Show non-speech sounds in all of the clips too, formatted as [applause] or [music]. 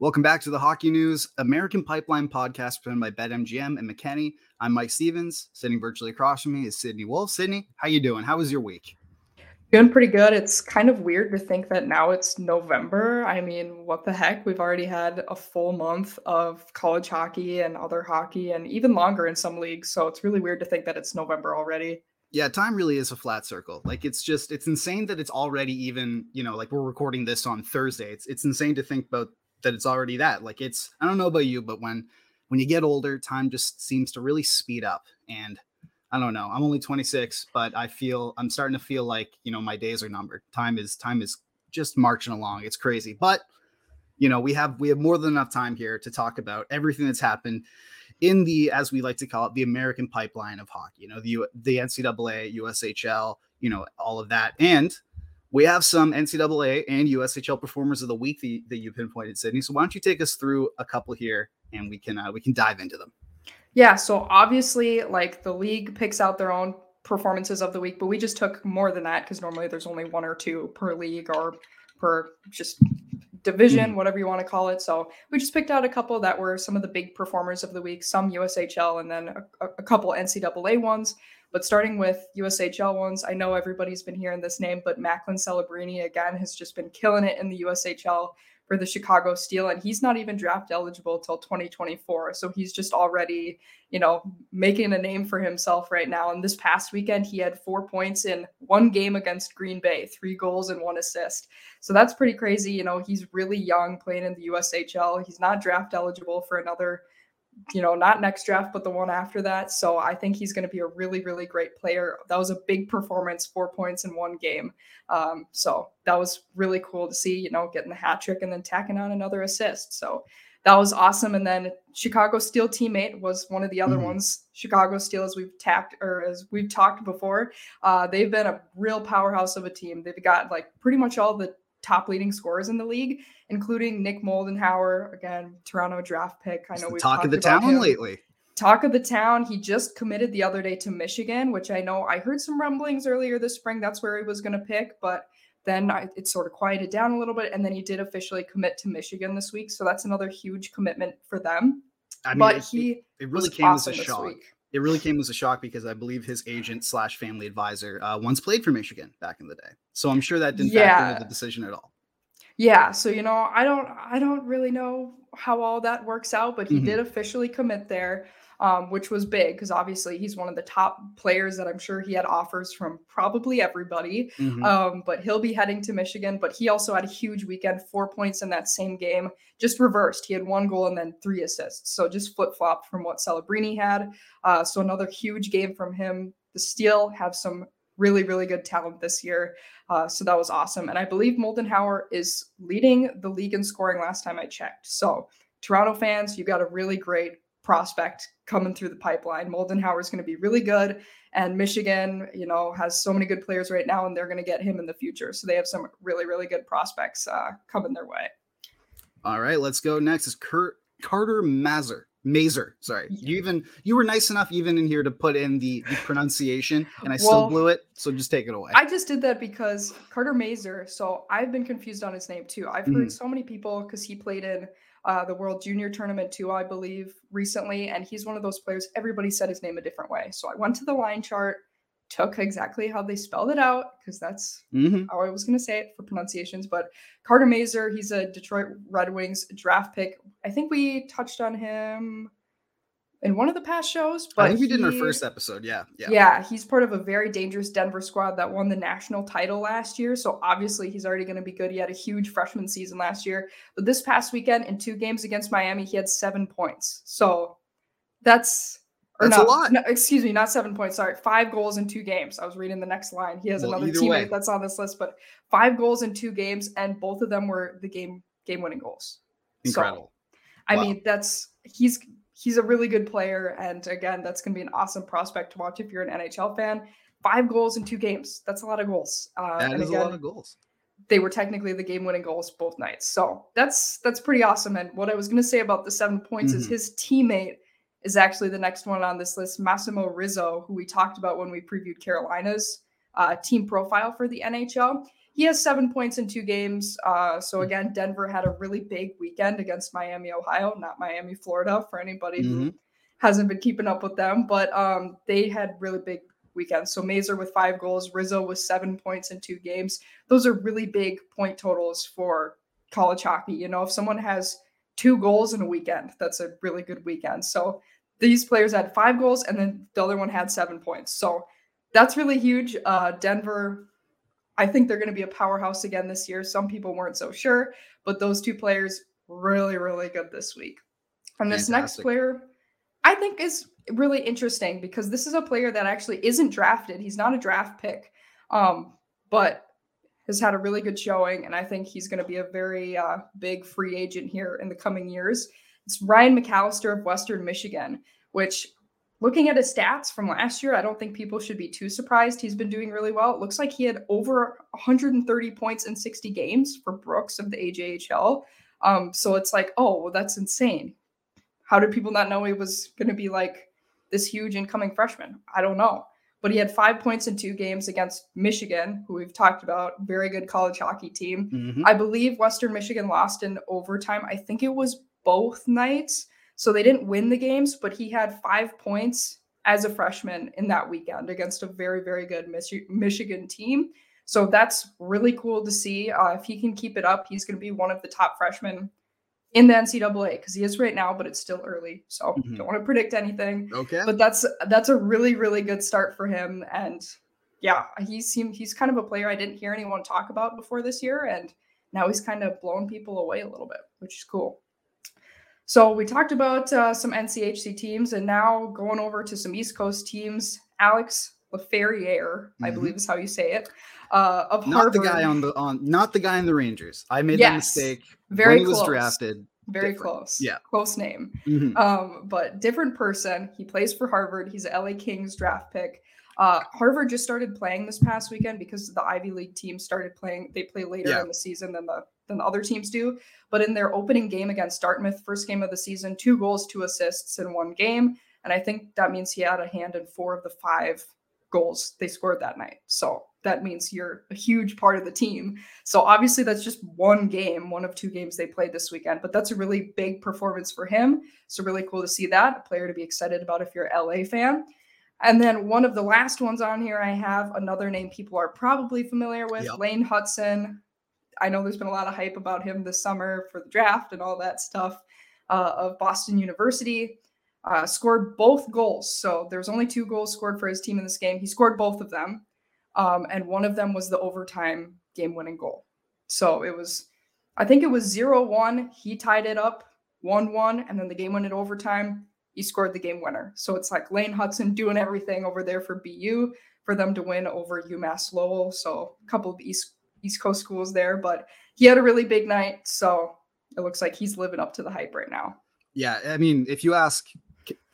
Welcome back to the Hockey News American Pipeline podcast presented by BetMGM and McKenny. I'm Mike Stephens. Sitting virtually across from me is Sydney Wolf. Sydney, how you doing? How was your week? Doing pretty good. It's kind of weird to think that now it's November. I mean, what the heck? We've already had a full month of college hockey and other hockey, and even longer in some leagues. So it's really weird to think that it's November already. Yeah, time really is a flat circle. Like it's just it's insane that it's already even, you know, like we're recording this on Thursday. It's it's insane to think about that it's already that. Like it's I don't know about you, but when when you get older, time just seems to really speed up and I don't know. I'm only 26, but I feel I'm starting to feel like, you know, my days are numbered. Time is time is just marching along. It's crazy. But you know, we have we have more than enough time here to talk about everything that's happened in the as we like to call it the American pipeline of hockey. You know, the the NCAA, USHL, you know, all of that. And we have some NCAA and USHL performers of the week that, that you pinpointed, Sydney. So why don't you take us through a couple here and we can uh, we can dive into them. Yeah, so obviously, like the league picks out their own performances of the week, but we just took more than that because normally there's only one or two per league or per just division, mm whatever you want to call it. So we just picked out a couple that were some of the big performers of the week, some USHL, and then a, a couple NCAA ones. But starting with USHL ones, I know everybody's been hearing this name, but Macklin Celebrini again has just been killing it in the USHL for the Chicago Steel, and he's not even draft eligible till 2024. So he's just already, you know, making a name for himself right now. And this past weekend, he had four points in one game against Green Bay, three goals and one assist. So that's pretty crazy. You know, he's really young playing in the USHL. He's not draft eligible for another you know, not next draft, but the one after that. So I think he's going to be a really, really great player. That was a big performance, four points in one game. Um, so that was really cool to see, you know, getting the hat trick and then tacking on another assist. So that was awesome. And then Chicago Steel teammate was one of the other mm-hmm. ones. Chicago Steel, as we've tapped or as we've talked before, uh, they've been a real powerhouse of a team. They've got like pretty much all the top leading scorers in the league, including Nick Moldenhauer, again, Toronto draft pick. I know we talk of the town him. lately. Talk of the town. He just committed the other day to Michigan, which I know I heard some rumblings earlier this spring. That's where he was going to pick, but then I, it sort of quieted down a little bit, and then he did officially commit to Michigan this week. So that's another huge commitment for them. I mean, but it, he it really came awesome as a shock. Week. It really came as a shock because I believe his agent slash family advisor uh, once played for Michigan back in the day. So I'm sure that didn't yeah. factor into the decision at all. Yeah, so you know, I don't I don't really know how all that works out, but he mm-hmm. did officially commit there, um, which was big because obviously he's one of the top players that I'm sure he had offers from probably everybody. Mm-hmm. Um, but he'll be heading to Michigan. But he also had a huge weekend, four points in that same game, just reversed. He had one goal and then three assists, so just flip flop from what Celebrini had. Uh, so another huge game from him. The Steel have some really, really good talent this year. Uh, so that was awesome. And I believe Moldenhauer is leading the league in scoring last time I checked. So, Toronto fans, you've got a really great prospect coming through the pipeline. Moldenhauer is going to be really good. And Michigan, you know, has so many good players right now, and they're going to get him in the future. So they have some really, really good prospects uh, coming their way. All right, let's go next. Is Kurt Carter Mazur. Mazer. Sorry, you even you were nice enough even in here to put in the, the pronunciation, and I well, still blew it. So just take it away. I just did that because Carter Mazer. So I've been confused on his name too. I've heard mm. so many people because he played in uh, the World Junior Tournament too, I believe, recently, and he's one of those players. Everybody said his name a different way. So I went to the line chart, took exactly how they spelled it out because that's mm-hmm. how I was going to say it for pronunciations. But Carter Mazer, he's a Detroit Red Wings draft pick. I think we touched on him in one of the past shows. But I think we did in our first episode. Yeah, yeah, yeah. He's part of a very dangerous Denver squad that won the national title last year. So obviously he's already going to be good. He had a huge freshman season last year, but this past weekend in two games against Miami, he had seven points. So that's or that's no, a lot. No, excuse me, not seven points. Sorry, five goals in two games. I was reading the next line. He has well, another teammate way. that's on this list, but five goals in two games, and both of them were the game game winning goals. Incredible. So, I wow. mean, that's he's he's a really good player, and again, that's going to be an awesome prospect to watch if you're an NHL fan. Five goals in two games. That's a lot of goals. Uh, that is again, a lot of goals. They were technically the game-winning goals both nights, so that's that's pretty awesome. And what I was going to say about the seven points mm-hmm. is his teammate is actually the next one on this list, Massimo Rizzo, who we talked about when we previewed Carolina's uh, team profile for the NHL. He has seven points in two games. Uh, so again, Denver had a really big weekend against Miami, Ohio, not Miami, Florida, for anybody mm-hmm. who hasn't been keeping up with them. But um, they had really big weekends. So Mazur with five goals, Rizzo with seven points in two games. Those are really big point totals for college hockey. You know, if someone has two goals in a weekend, that's a really good weekend. So these players had five goals, and then the other one had seven points. So that's really huge. Uh, Denver I think they're going to be a powerhouse again this year. Some people weren't so sure, but those two players really, really good this week. And this Fantastic. next player, I think is really interesting because this is a player that actually isn't drafted. He's not a draft pick, um, but has had a really good showing, and I think he's going to be a very uh, big free agent here in the coming years. It's Ryan McAllister of Western Michigan, which looking at his stats from last year, I don't think people should be too surprised. He's been doing really well. It looks like he had over 130 points in 60 games for Brooks of the AJHL. Um, so it's like, oh, well, that's insane. How did people not know he was going to be like this huge incoming freshman? I don't know. But he had five points in two games against Michigan, who we've talked about, very good college hockey team. Mm-hmm. I believe Western Michigan lost in overtime. I think it was both nights. So they didn't win the games, but he had five points as a freshman in that weekend against a very, very good Mich- Michigan team. So that's really cool to see. Uh, if he can keep it up, he's going to be one of the top freshmen in the NCAA because he is right now, but it's still early. So mm-hmm. don't want to predict anything. Okay. But that's that's a really, really good start for him. And yeah, he seemed he's kind of a player I didn't hear anyone talk about before this year. And now he's kind of blown people away a little bit, which is cool. So we talked about uh, some NCHC teams, and now going over to some East Coast teams. Alex Laferriere, mm-hmm. I believe is how you say it, uh, of not Harvard. the guy on the on, not the guy in the Rangers. I made yes, that mistake. Very when he close. was drafted. Very different. close. Yeah, close name. Mm-hmm. Um, but different person. He plays for Harvard. He's a LA Kings draft pick. Uh, Harvard just started playing this past weekend because the Ivy League team started playing. They play later yeah. in the season than the than other teams do. But in their opening game against Dartmouth, first game of the season, two goals, two assists in one game, and I think that means he had a hand in four of the five goals they scored that night. So that means you're a huge part of the team. So obviously that's just one game, one of two games they played this weekend, but that's a really big performance for him. So really cool to see that, a player to be excited about if you're an LA fan. And then one of the last ones on here, I have another name people are probably familiar with, yep. Lane Hutson. I know there's been a lot of hype about him this summer for the draft and all that stuff uh, of Boston University. Uh, scored both goals. So there's only two goals scored for his team in this game. He scored both of them. Um, and one of them was the overtime game winning goal. So it was, I think it was 0 1. He tied it up 1 1. And then the game went in overtime he scored the game winner. So it's like Lane Hutson doing everything over there for BU for them to win over UMass Lowell. So a couple of East East Coast schools there, but he had a really big night. So it looks like he's living up to the hype right now. Yeah, I mean, if you ask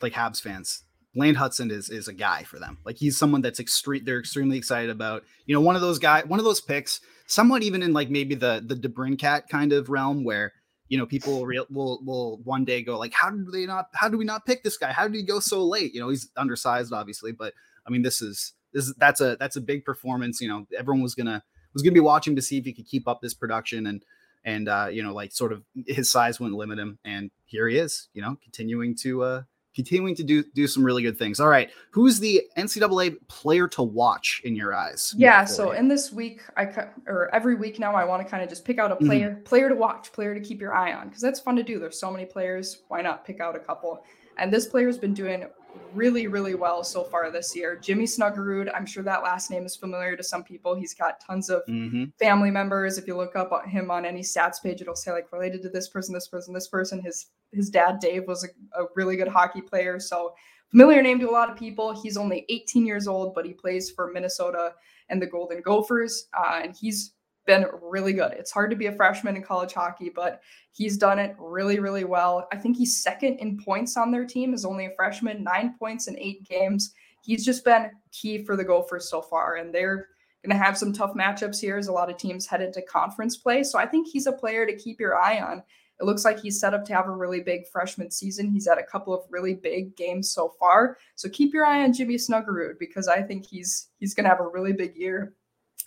like Habs fans, Lane Hutson is is a guy for them. Like he's someone that's extreme. They're extremely excited about. You know, one of those guy, one of those picks. Somewhat even in like maybe the the DeBrincat kind of realm where you know, people will, will will one day go like, how did they not? How do we not pick this guy? How did he go so late? You know, he's undersized, obviously, but I mean, this is this is that's a that's a big performance. You know, everyone was gonna was gonna be watching to see if he could keep up this production and and uh, you know, like sort of his size wouldn't limit him. And here he is, you know, continuing to uh continuing to do do some really good things. All right, who's the NCAA player to watch in your eyes? Yeah, so in this week, I or every week now, I want to kind of just pick out a mm-hmm. player, mm-hmm. player to watch, player to keep your eye on, because that's fun to do. There's so many players. Why not pick out a couple? And this player's been doing really, really well so far this year. Jimmy Snuggerud, I'm sure that last name is familiar to some people. He's got tons of mm-hmm. family members. If you look up him on any stats page, it'll say like related to this person, this person, this person. His his dad Dave was a, a really good hockey player, so familiar name to a lot of people. He's only 18 years old, but he plays for Minnesota and the Golden Gophers, uh, and he's been really good. It's hard to be a freshman in college hockey, but he's done it really, really well. I think he's second in points on their team, is only a freshman, nine points in eight games. He's just been key for the Gophers so far, and they're going to have some tough matchups here as a lot of teams head into conference play. So I think he's a player to keep your eye on. It looks like he's set up to have a really big freshman season. He's had a couple of really big games so far. So keep your eye on Jimmy Snuggerud because I think he's he's going to have a really big year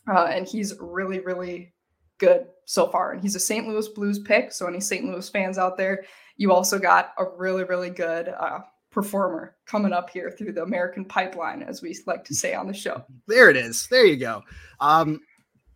uh, and he's really, really good so far. And he's a St. Louis Blues pick. So, any St. Louis fans out there, you also got a really, really good uh, performer coming up here through the American pipeline, as we like to say on the show. [laughs] There it is. There you go. Um,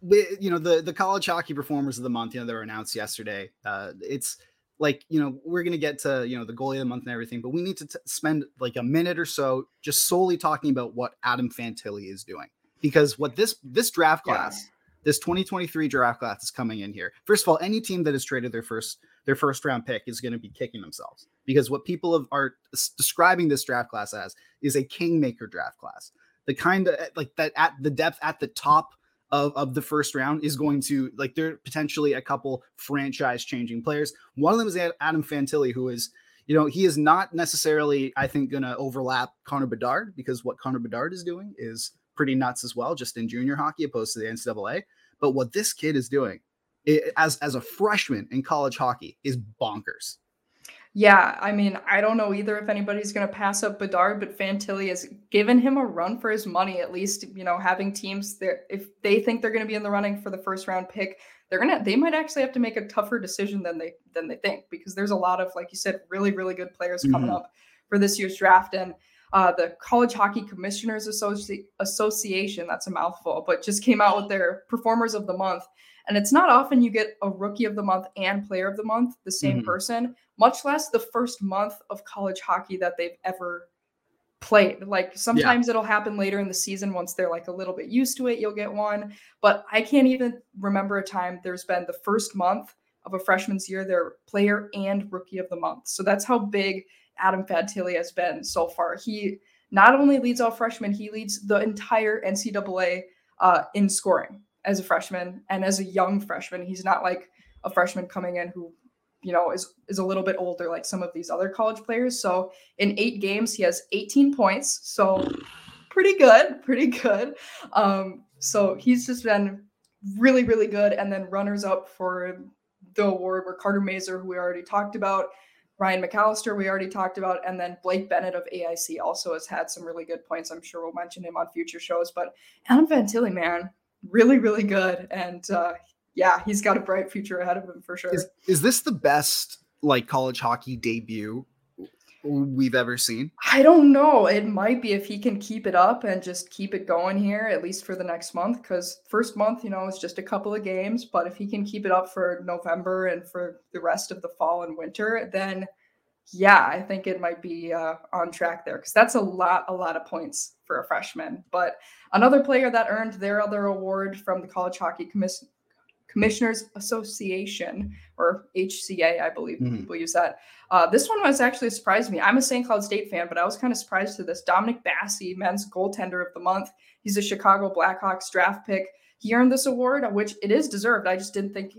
you know the the college hockey performers of the month. You know they were announced yesterday. Uh, it's like you know we're gonna get to you know the goalie of the month and everything, but we need to t- spend like a minute or so just solely talking about what Adam Fantilli is doing because what this this draft class. Yeah. This 2023 draft class is coming in here. First of all, any team that has traded their first their first round pick is going to be kicking themselves because what people have, are describing this draft class as is a kingmaker draft class. The kind of like that at the depth at the top of, of the first round is going to like there potentially a couple franchise changing players. One of them is Adam Fantilli, who is you know he is not necessarily I think going to overlap Connor Bedard because what Connor Bedard is doing is pretty nuts as well, just in junior hockey opposed to the NCAA. But what this kid is doing it, as as a freshman in college hockey is bonkers. Yeah, I mean, I don't know either if anybody's going to pass up Bedard, but Fantilli has given him a run for his money. At least, you know, having teams there, if they think they're going to be in the running for the first round pick, they're gonna they might actually have to make a tougher decision than they than they think because there's a lot of like you said, really really good players coming mm-hmm. up for this year's draft and. Uh, the College Hockey Commissioners Associ- Association, that's a mouthful, but just came out with their performers of the month. And it's not often you get a rookie of the month and player of the month, the same mm-hmm. person, much less the first month of college hockey that they've ever played. Like sometimes yeah. it'll happen later in the season once they're like a little bit used to it, you'll get one. But I can't even remember a time there's been the first month of a freshman's year, their player and rookie of the month. So that's how big Adam Fantilli has been so far. He not only leads all freshmen, he leads the entire NCAA uh, in scoring as a freshman and as a young freshman. He's not like a freshman coming in who, you know, is is a little bit older like some of these other college players. So in eight games, he has 18 points. So pretty good, pretty good. Um, so he's just been really, really good. And then runners up for the award were Carter Mazur, who we already talked about. Ryan McAllister, we already talked about, and then Blake Bennett of AIC also has had some really good points. I'm sure we'll mention him on future shows. But Adam Fantilli, man, really, really good. And uh, yeah, he's got a bright future ahead of him for sure. Is, is this the best like college hockey debut we've ever seen? I don't know. It might be if he can keep it up and just keep it going here, at least for the next month. Because first month, you know, it's just a couple of games. But if he can keep it up for November and for the rest of the fall and winter, then yeah, I think it might be uh, on track there because that's a lot, a lot of points for a freshman. But another player that earned their other award from the College Hockey Commission Commissioners Association, or HCA, I believe mm-hmm. people use that. Uh, this one was actually a surprise to me. I'm a St. Cloud State fan, but I was kind of surprised to this. Dominic Basse, men's goaltender of the month. He's a Chicago Blackhawks draft pick. He earned this award, which it is deserved. I just didn't think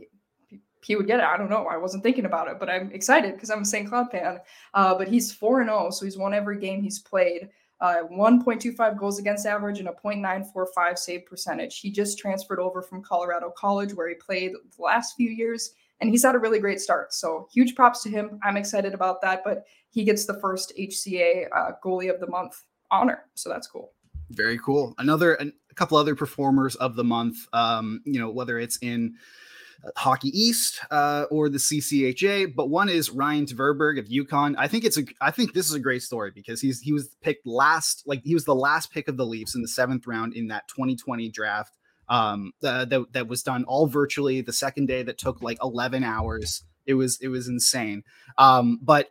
he would get it. I don't know. I wasn't thinking about it, but I'm excited because I'm a St. Cloud fan. Uh, but he's 4 and 0, so he's won every game he's played. Uh, 1.25 goals against average and a 0.945 save percentage. He just transferred over from Colorado College, where he played the last few years, and he's had a really great start. So huge props to him. I'm excited about that. But he gets the first HCA uh, goalie of the month honor, so that's cool. Very cool. Another, a couple other performers of the month. Um, you know, whether it's in Hockey East uh, or the CCHA, but one is Ryan Tverberg of UConn. I think it's a I think this is a great story because he's he was picked last, like he was the last pick of the Leafs in the seventh round in that 2020 draft. Um, uh, that that was done all virtually. The second day that took like 11 hours. It was it was insane. Um, but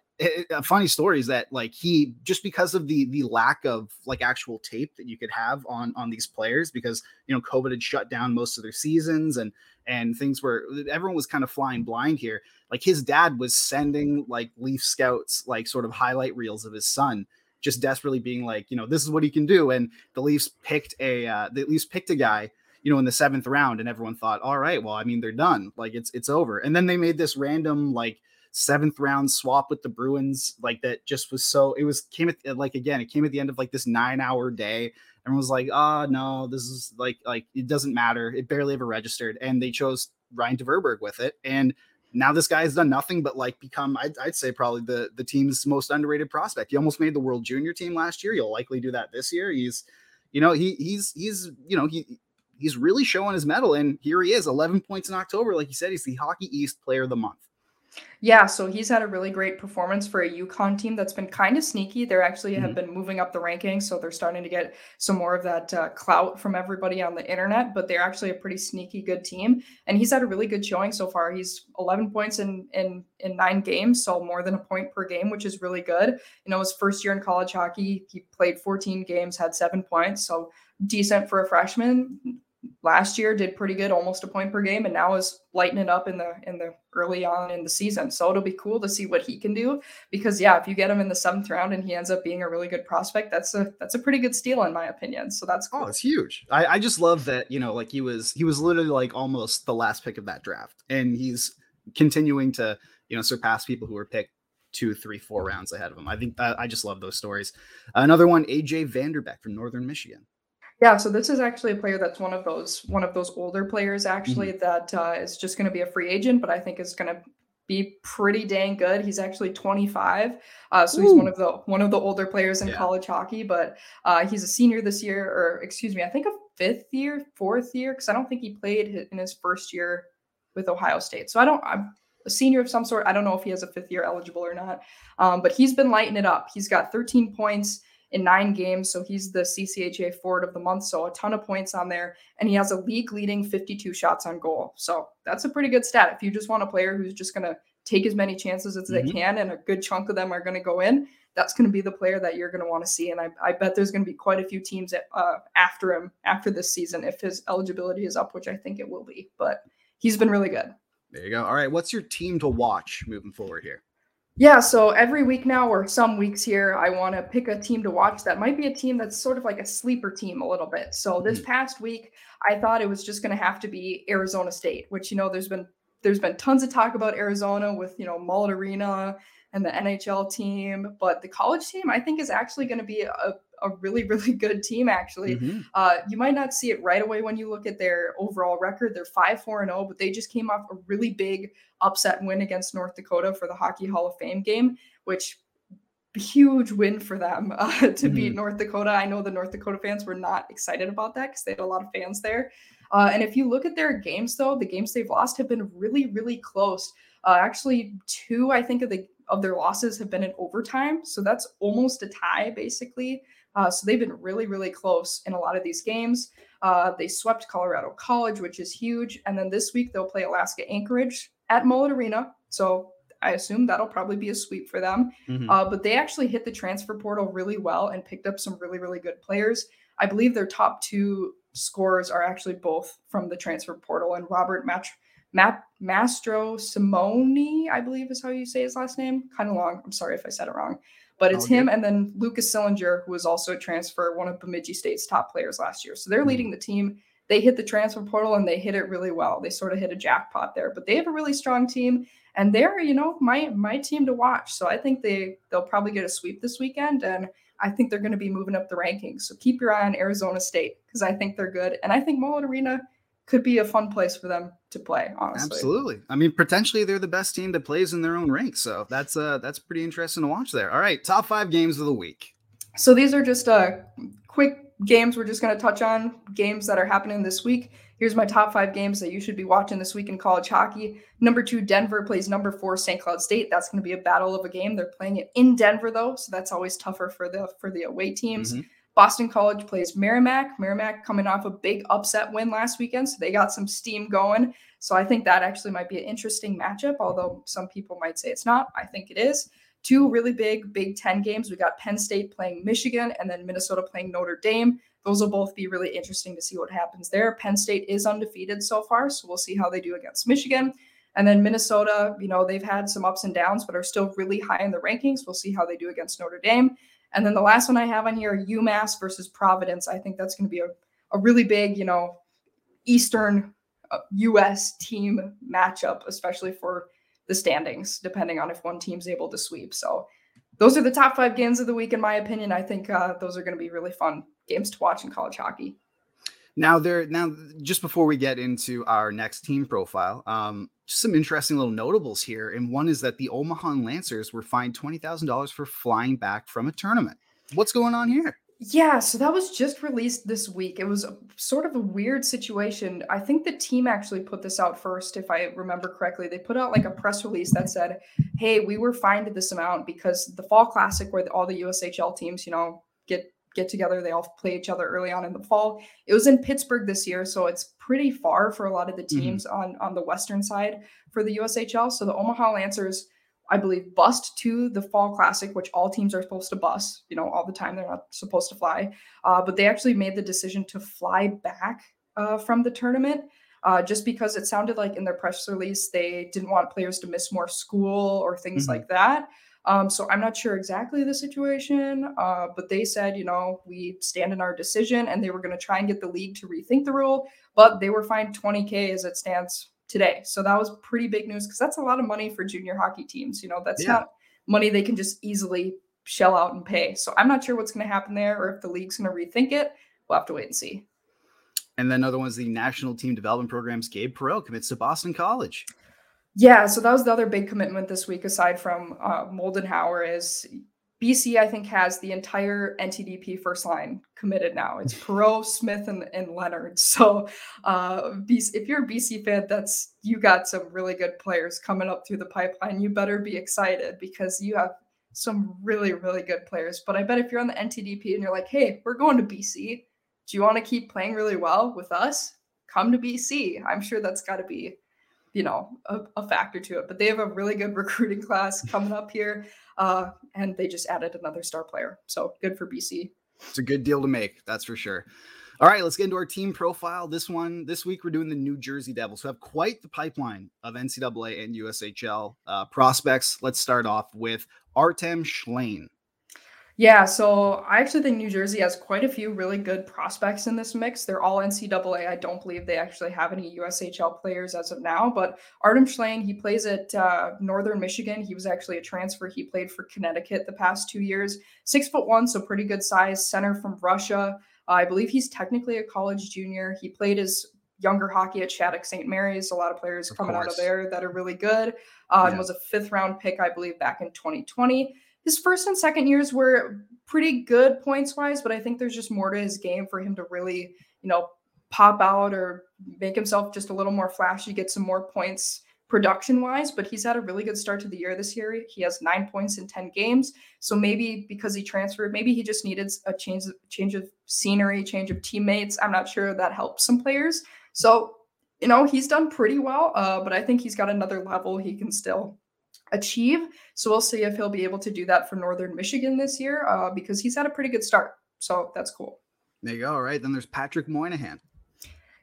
a funny story is that like he just because of the the lack of like actual tape that you could have on on these players because you know COVID had shut down most of their seasons and and things were everyone was kind of flying blind here. Like his dad was sending like Leaf scouts like sort of highlight reels of his son, just desperately being like, you know, this is what he can do. And the Leafs picked a uh, the Leafs picked a guy, you know, in the seventh round, and everyone thought, all right, well, I mean, they're done. Like it's it's over. And then they made this random like seventh round swap with the Bruins, like that just was so it was came at like again, it came at the end of like this nine hour day everyone was like, "Oh no, this is like like it doesn't matter. It barely ever registered." And they chose Ryan Tverberg with it, and now this guy has done nothing but like become I'd, I'd, say probably the the team's most underrated prospect. He almost made the World Junior team last year. He'll likely do that this year. He's, you know, he he's he's you know he he's really showing his mettle And here he is, 11 points in October. Like you said, he's the Hockey East Player of the Month. Yeah, so he's had a really great performance for a UConn team that's been kind of sneaky. They're actually mm-hmm. have been moving up the rankings, so they're starting to get some more of that uh, clout from everybody on the internet. But they're actually a pretty sneaky good team, and he's had a really good showing so far. He's 11 points in in in nine games, so more than a point per game, which is really good. You know, his first year in college hockey, he played 14 games, had seven points, so decent for a freshman last year did pretty good, almost a point per game, and now is lighting it up in the in the early on in the season. So it'll be cool to see what he can do because yeah, if you get him in the seventh round and he ends up being a really good prospect, that's a that's a pretty good steal in my opinion. So that's oh, cool. Oh, it's huge. I, I just love that, you know, like he was he was literally like almost the last pick of that draft. And he's continuing to, you know, surpass people who were picked two, three, four rounds ahead of him. I think uh, I just love those stories. Another one, AJ Vanderbeck from Northern Michigan. Yeah, so this is actually a player that's one of those one of those older players actually mm-hmm. that uh, is just going to be a free agent, but I think is going to be pretty dang good. He's actually 25, uh, so Ooh. he's one of the one of the older players in yeah. college hockey. But uh, he's a senior this year, or excuse me, I think a fifth year, fourth year, because I don't think he played in his first year with Ohio State. So I don't. I'm a senior of some sort. I don't know if he has a fifth year eligible or not, um, but he's been lighting it up. He's got 13 points in nine games. So he's the CCHA forward of the month. So a ton of points on there. And he has a league leading 52 shots on goal. So that's a pretty good stat. If you just want a player who's just going to take as many chances as mm-hmm. they can and a good chunk of them are going to go in, that's going to be the player that you're going to want to see. And I, I bet there's going to be quite a few teams uh, after him after this season if his eligibility is up, which I think it will be. But he's been really good. There you go. All right. What's your team to watch moving forward here? Yeah, so every week now, or some weeks here, I want to pick a team to watch that might be a team that's sort of like a sleeper team a little bit. So this mm-hmm. past week, I thought it was just going to have to be Arizona State, which you know there's been there's been tons of talk about Arizona with you know Mullet Arena and the NHL team, but the college team I think is actually going to be a, a really [laughs] really good team. Actually, mm-hmm. uh, you might not see it right away when you look at their overall record. They're five four and zero, oh, but they just came off a really big upset win against North Dakota for the Hockey Hall of Fame game, which huge win for them [laughs] uh, to mm-hmm. beat North Dakota. I know the North Dakota fans were not excited about that because they had a lot of fans there. Uh, and if you look at their games, though, the games they've lost have been really, really close. Uh, actually, two I think of the of their losses have been in overtime, so that's almost a tie, basically. Uh, so they've been really, really close in a lot of these games. Uh, they swept Colorado College, which is huge, and then this week they'll play Alaska Anchorage at Mullet Arena. So I assume that'll probably be a sweep for them. Mm-hmm. Uh, but they actually hit the transfer portal really well and picked up some really, really good players. I believe their top two scores are actually both from the transfer portal, and Robert Match. Matt Mastrosimone, I believe is how you say his last name. Kind of long. I'm sorry if I said it wrong. But it's oh, him and then Lucas Sillinger, who was also a transfer, one of Bemidji State's top players last year. So they're mm-hmm. leading the team they hit the transfer portal and they hit it really well. They sort of hit a jackpot there, but they have a really strong team and they're, you know, my my team to watch. So I think they they'll probably get a sweep this weekend and I think they're going to be moving up the rankings. So keep your eye on Arizona State because I think they're good and I think Mullet Arena could be a fun place for them to play honestly absolutely i mean potentially they're the best team that plays in their own ranks so that's uh that's pretty interesting to watch there all right top five games of the week so these are just uh quick games we're just going to touch on games that are happening this week. Here's my top five games that you should be watching this week in college hockey. Number two, Denver plays number four, St. Cloud State. That's going to be a battle of a game. They're playing it in Denver though, so that's always tougher for the for the away teams. Mm-hmm. Boston College plays Merrimack. Merrimack coming off a big upset win last weekend, so they got some steam going. So I think that actually might be an interesting matchup, although some people might say it's not. I think it is two really big Big Ten games. We got Penn State playing Michigan and then Minnesota playing Notre Dame. Those will both be really interesting to see what happens there. Penn State is undefeated so far, so we'll see how they do against Michigan. And then Minnesota, you know, they've had some ups and downs, but are still really high in the rankings. We'll see how they do against Notre Dame. And then the last one I have on here, UMass versus Providence. I think that's going to be a, a really big, you know, Eastern U.S. Uh, team matchup, especially for the standings, depending on if one team's able to sweep. So those are the top five games of the week, in my opinion. I think uh, those are going to be really fun games to watch in college hockey. Now, there now just before we get into our next team profile, um, just some interesting little notables here. And one is that the Omaha Lancers were fined twenty thousand dollars for flying back from a tournament. What's going on here? Yeah, so that was just released this week. It was a, sort of a weird situation. I think the team actually put this out first, if I remember correctly. They put out like a press release that said, "Hey, we were fined this amount because the Fall Classic, where all the USHL teams, you know, get get together, they all play each other early on in the fall. It was in Pittsburgh this year, so it's pretty far for a lot of the mm-hmm. teams mm-hmm. on on the western side for the USHL. So the Omaha Lancers." I believe, bust to the Fall Classic, which all teams are supposed to bus, you know, all the time. They're not supposed to fly. Uh, but they actually made the decision to fly back uh, from the tournament uh, just because it sounded like in their press release they didn't want players to miss more school or things mm-hmm. like that. Um, so I'm not sure exactly the situation, uh, but they said, you know, we stand in our decision and they were going to try and get the league to rethink the rule, but they were fined 20K as it stands today. So that was pretty big news because that's a lot of money for junior hockey teams. You know, that's yeah. not money they can just easily shell out and pay. So I'm not sure what's going to happen there or if the league's going to rethink it. We'll have to wait and see. And then other ones, the national team development programs. Gabe Perreault commits to Boston College. Yeah, so that was the other big commitment this week, aside from uh, Moldenhauer, is BC, I think, has the entire NTDP first line committed now. It's [laughs] Perreault, Smith, and, and Leonard. [laughs] So, uh, BC, if you're a BC fan, that's you got some really good players coming up through the pipeline. You better be excited because you have some really, really good players. But I bet if you're on the NTDP and you're like, hey, we're going to BC, do you want to keep playing really well with us? Come to BC. I'm sure that's got to be you know a, a, factor to it but they have a really good [laughs] recruiting class coming up here uh, and they just added another star player so good for bc it's a good deal to make that's for sure. All right let's get into our team profile. This one this week we're doing the new jersey devils who have quite the pipeline of ncaa and ushl uh, prospects. Let's start off with artem shlaine yeah, so I actually think New Jersey has quite a few really good prospects in this mix. They're all NCAA. I don't believe they actually have any USHL players as of now. But Artem Shlaine, he plays at uh, Northern Michigan. He was actually a transfer. He played for Connecticut the past two years. Six foot one, so pretty good size. Center from Russia. Uh, I believe he's technically a college junior. He played his younger hockey at Shattuck St. Mary's. A lot of players of coming course. out of there that are really good. Uh, yeah. And was a fifth round pick, I believe, back in 2020 his first and second years were pretty good points wise, but I think there's just more to his game for him to really, you know, pop out or make himself just a little more flashy, get some more points production wise. But he's had a really good start to the year this year. He has nine points in 10 games. So maybe because he transferred, maybe he just needed a change, change of scenery, change of teammates. I'm not sure that helps some players. So, you know, he's done pretty well, uh, but I think he's got another level he can still achieve. So we'll see if he'll be able to do that for Northern Michigan this year uh, because he's had a pretty good start. So that's cool. There you go. All right. Then there's Patrick Moynihan.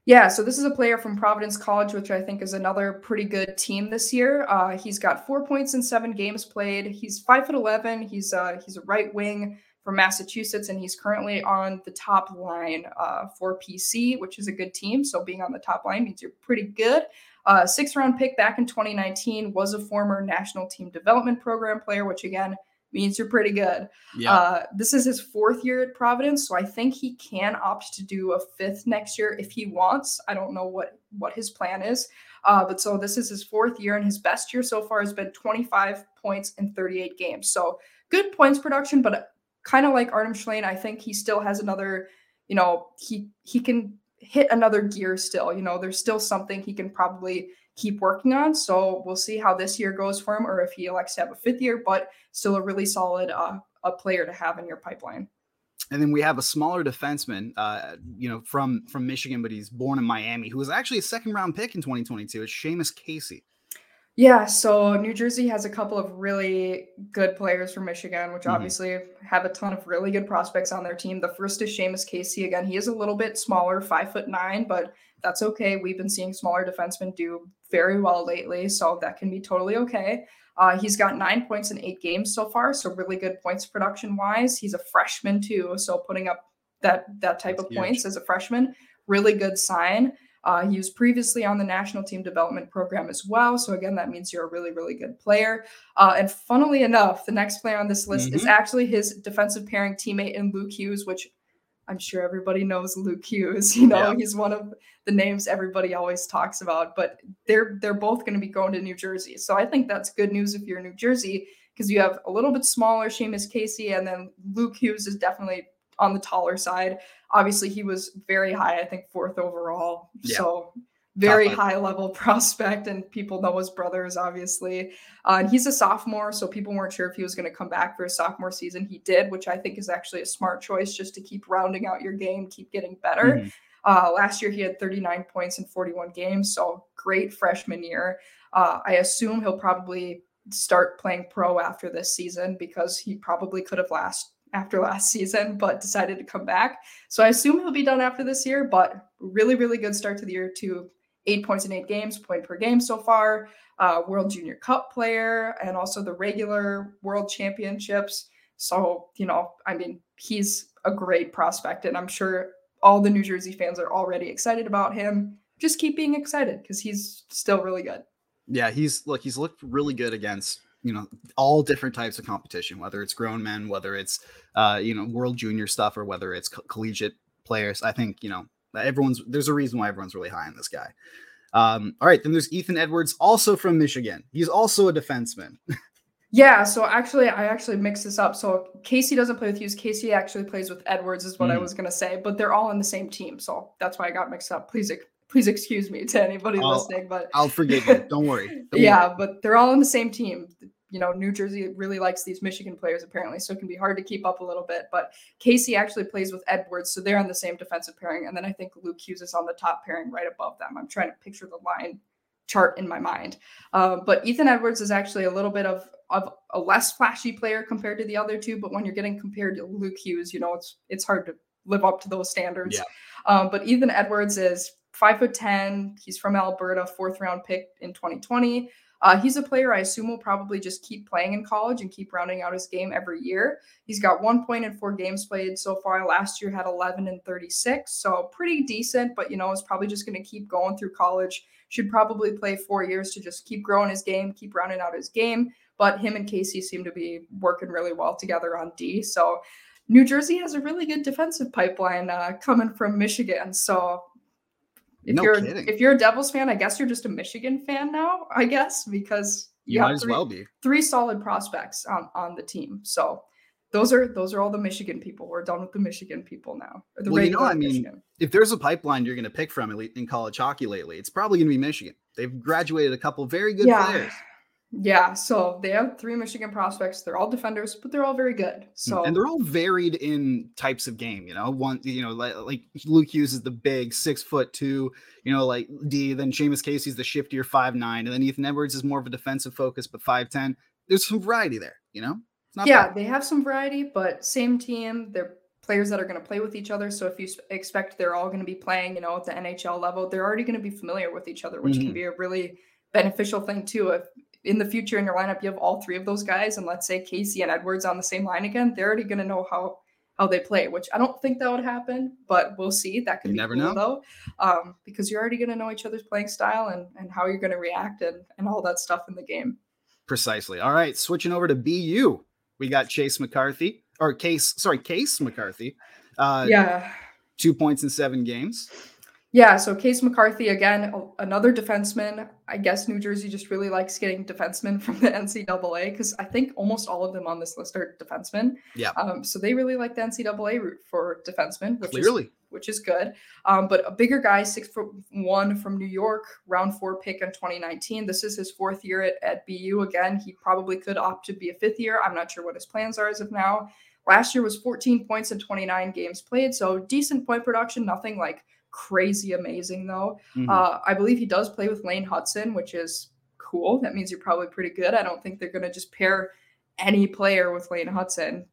Yeah, so this is a player from Providence College, which I think is another pretty good team this year. Uh, he's got four points in seven games played. He's five foot eleven. He's uh, he's a right wing from Massachusetts, and he's currently on the top line uh, for PC, which is a good team. So being on the top line means you're pretty good. Uh, six round pick back in 2019 was a former national team development program player, which again means you're pretty good. Yeah. Uh, this is his fourth year at Providence, so I think he can opt to do a fifth next year if he wants. I don't know what what his plan is, uh, but so this is his fourth year, and his best year so far has been 25 points in 38 games. So good points production, but kind of like Artem Shlaine, I think he still has another. You know, he he can hit another gear still. You know, there's still something he can probably keep working on. So we'll see how this year goes for him or if he elects to have a fifth year, but still a really solid uh, a player to have in your pipeline. And then we have a smaller defenseman, uh, you know, from from Michigan, but he's born in Miami, who was actually a second round pick in 2022. It's Seamus Casey. Yeah, so New Jersey has a couple of really good players from Michigan, which mm-hmm. obviously have a ton of really good prospects on their team. The first is Seamus Casey. Again, he is a little bit smaller, five foot nine, but that's okay. We've been seeing smaller defensemen do very well lately, so that can be totally okay. Uh, he's got nine points in eight games so far, so really good points production wise. He's a freshman too, so putting up that that type that's of huge. points as a freshman, really good sign. Uh, he was previously on the national team development program as well. So, again, that means you're a really, really good player. Uh, and funnily enough, the next player on this list mm-hmm. is actually his defensive pairing teammate in Luke Hughes, which I'm sure everybody knows Luke Hughes. [laughs] You know, yeah. he's one of the names everybody always talks about, but they're they're both going to be going to New Jersey. So I think that's good news if you're in New Jersey because you have a little bit smaller Seamus Casey, and then Luke Hughes is definitely on the taller side. Obviously, he was very high, I think fourth overall. Yeah. So very high level [laughs] prospect, and people know his brothers, obviously. Uh, and he's a sophomore, so people weren't sure if he was going to come back for his sophomore season. He did, which I think is actually a smart choice just to keep rounding out your game, keep getting better. Mm-hmm. Uh, last year, he had 39 points in 41 games, so great freshman year. Uh, I assume he'll probably start playing pro after this season because he probably could have last after last season, but decided to come back. So I assume he'll be done after this year, but really, really good start to the year to eight points in eight games, point per game so far. Uh, World Junior Cup player, and also the regular World Championships. So, you know, I mean, he's a great prospect, and I'm sure all the New Jersey fans are already excited about him. Just keep being excited because he's still really good. Yeah, he's look, he's looked really good against you know all different types of competition, whether it's grown men, whether it's uh, you know world junior stuff, or whether it's co- collegiate players. I think you know everyone's there's a reason why everyone's really high on this guy. Um, all right, then there's Ethan Edwards, also from Michigan. He's also a defenseman. yeah, so actually, I actually mixed this up. So Casey doesn't play with Hughes. Casey actually plays with Edwards, is what mm. I was gonna say. But they're all on the same team, so that's why I got mixed up. Please, please excuse me to anybody I'll, listening. But I'll forgive you. Don't worry. [laughs] Don't yeah, worry. but they're all on the same team you know, New Jersey really likes these Michigan players apparently, so it can be hard to keep up a little bit. But Casey actually plays with Edwards, so they're on the same defensive pairing. And then I think Luke Hughes is on the top pairing right above them. I'm trying to picture the line chart in my mind. Uh, but Ethan Edwards is actually a little bit of, of a less flashy player compared to the other two. But when you're getting compared to Luke Hughes, you know, it's it's hard to live up to those standards. Yeah. Um, but Ethan Edwards is five foot ten. He's from Alberta, fourth round pick in 2020. Uh, he's a player I assume will probably just keep playing in college and keep rounding out his game every year. He's got one point in four games played so far. Last year had 11 and 36, so pretty decent, but you know, is probably just going to keep going through college. Should probably play four years to just keep growing his game, keep rounding out his game. But him and Casey seem to be working really well together on D. So New Jersey has a really good defensive pipeline uh, coming from Michigan. So if no you're kidding. if you're a Devils fan, I guess you're just a Michigan fan now. I guess because you, you might as well be three solid prospects on on the team. So those are those are all the Michigan people. We're done with the Michigan people now. the well, you know, I mean, Michigan. if there's a pipeline you're going to pick from in college hockey lately, it's probably going to be Michigan. They've graduated a couple very good yeah. players. Yeah, so they have three Michigan prospects. They're all defenders, but they're all very good. So and they're all varied in types of game. You know, one you know like, like Luke Hughes is the big six foot two. You know, like D. Then Seamus Casey's the shiftier five nine, and then Ethan Edwards is more of a defensive focus, but five ten. There's some variety there. You know, yeah, bad. they have some variety, but same team. They're players that are going to play with each other. So if you expect they're all going to be playing, you know, at the NHL level, they're already going to be familiar with each other, which mm-hmm. can be a really beneficial thing too. If in the future in your lineup you have all three of those guys, and let's say Casey and Edwards on the same line again, they're already going to know how how they play, which I don't think that would happen, but we'll see. That could you be never cool, know though, um, because you're already going to know each other's playing style and and how you're going to react and and all that stuff in the game. Precisely. All right, switching over to BU, we got Chase McCarthy or Case. Sorry, Case McCarthy. Uh, yeah, two points in seven games. Yeah, so Case McCarthy again, another defenseman. I guess New Jersey just really likes getting defensemen [laughs] from the NCAA because I think almost all of them on this list are defensemen. Yeah. Um, so they really like the NCAA route for defensemen, which Clearly. is which is good. Um, but a bigger guy, six foot one from New York, round four pick in 2019. This is his fourth year at, at BU. Again, he probably could opt to be a fifth year. I'm not sure what his plans are as of now. Last year was 14 points in 29 games played, so decent point production, nothing like crazy amazing though. Mm-hmm. Uh, I believe he does play with Lane Hutson, which is cool. That means you're probably pretty good. I don't think they're going to just pair any player with Lane Hutson,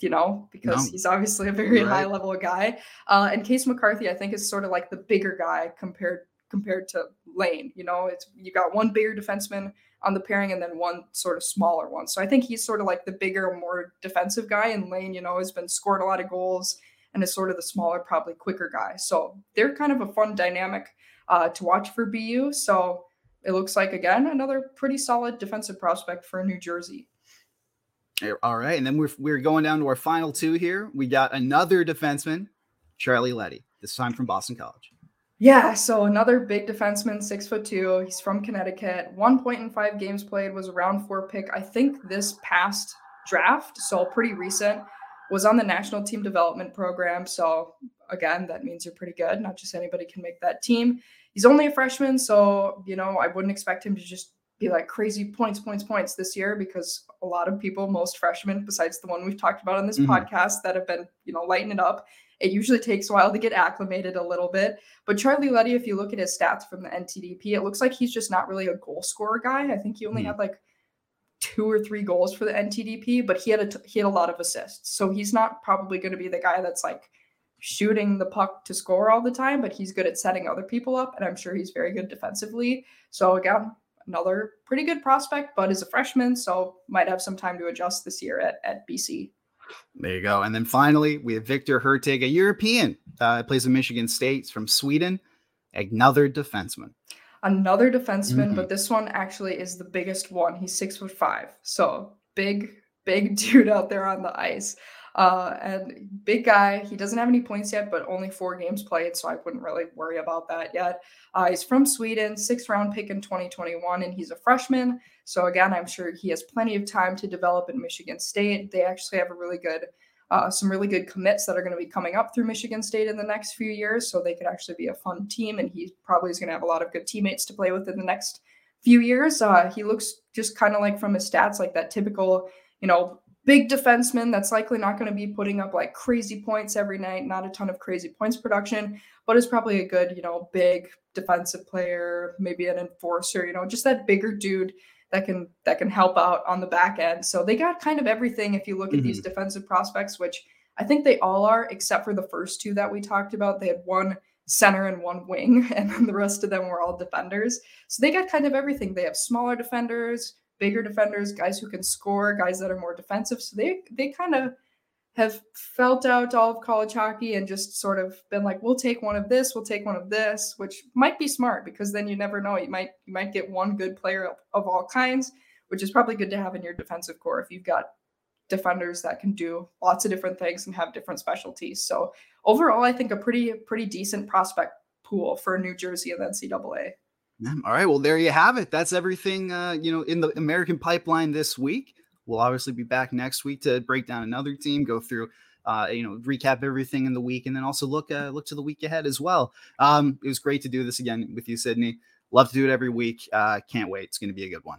you know, because no. he's obviously a very right. high level guy. Uh, and Case McCarthy, I think, is sort of like the bigger guy compared compared to Lane. You know, it's you got one bigger defenseman on the pairing and then one sort of smaller one. So I think he's sort of like the bigger, more defensive guy. And Lane, you know, has been scoring a lot of goals and is sort of the smaller, probably quicker guy. So they're kind of a fun dynamic uh, to watch for BU. So it looks like again another pretty solid defensive prospect for New Jersey. All right, and then we're we're going down to our final two here. We got another defenseman, Charlie Leddy. This time from Boston College. Yeah, so another big defenseman, six foot two. He's from Connecticut. One point in five games played was a round four pick. I think this past draft, so pretty recent. Was on the national team development program. So again, that means you're pretty good. Not just anybody can make that team. He's only a freshman, so you know I wouldn't expect him to just be like crazy points, points, points this year because a lot of people, most freshmen, besides the one we've talked about on this mm-hmm. podcast, that have been you know lighting it up. It usually takes a while to get acclimated a little bit. But Charlie Leddy, if you look at his stats from the NTDP, it looks like he's just not really a goal scorer guy. I think he only mm-hmm. had like two or three goals for the NTDP, but he had a t- he had a lot of assists. So he's not probably going to be the guy that's like shooting the puck to score all the time, but he's good at setting other people up, and I'm sure he's very good defensively. So again, another pretty good prospect, but is a freshman, so might have some time to adjust this year at at BC. There you go. And then finally, we have Viktor Hurtig, a European, uh, plays in Michigan State from Sweden, another defenseman another defenseman, mm-hmm. but this one actually is the biggest one. He's six foot five, so big, big [laughs] dude out there on the ice. Uh, and big guy. He doesn't have any points yet, but only four games played, so I wouldn't really worry about that yet. Uh, he's from Sweden, sixth round pick in 2021, and he's a freshman. So again, I'm sure he has plenty of time to develop in Michigan State. They actually have a really good uh, some really good commits that are going to be coming up through Michigan State in the next few years. So they could actually be a fun team, and he probably is going to have a lot of good teammates to play with in the next few years. Uh, he looks just kind of like from his stats, like that typical, you know, big defenseman that's likely not going to be putting up like crazy points every night, not a ton of crazy points production, but is probably a good, you know, big defensive player, maybe an enforcer, you know, just that bigger dude that can that can help out on the back end. So they got kind of everything if you look at mm-hmm. these defensive prospects, which I think they all are, except for the first two that we talked about. They had one center and one wing, [laughs] and then the rest of them were all defenders. So they got kind of everything. They have smaller defenders, bigger defenders, guys who can score, guys that are more defensive. So they they kind of have felt out all of college hockey and just sort of been like, we'll take one of this, we'll take one of this, which might be smart because then you never know. You might you might get one good player of, of all kinds, which is probably good to have in your defensive core if you've got defenders that can do lots of different things and have different specialties. So overall, I think a pretty pretty decent prospect pool for New Jersey and NCAA. All right, well there you have it. That's everything uh, you know in the American pipeline this week. We'll obviously be back next week to break down another team, go through uh, you know, recap everything in the week, and then also look uh, look to the week ahead as well. Um, it was great to do this again with you, Sydney. Love to do it every week. Uh, can't wait. It's going to be a good one.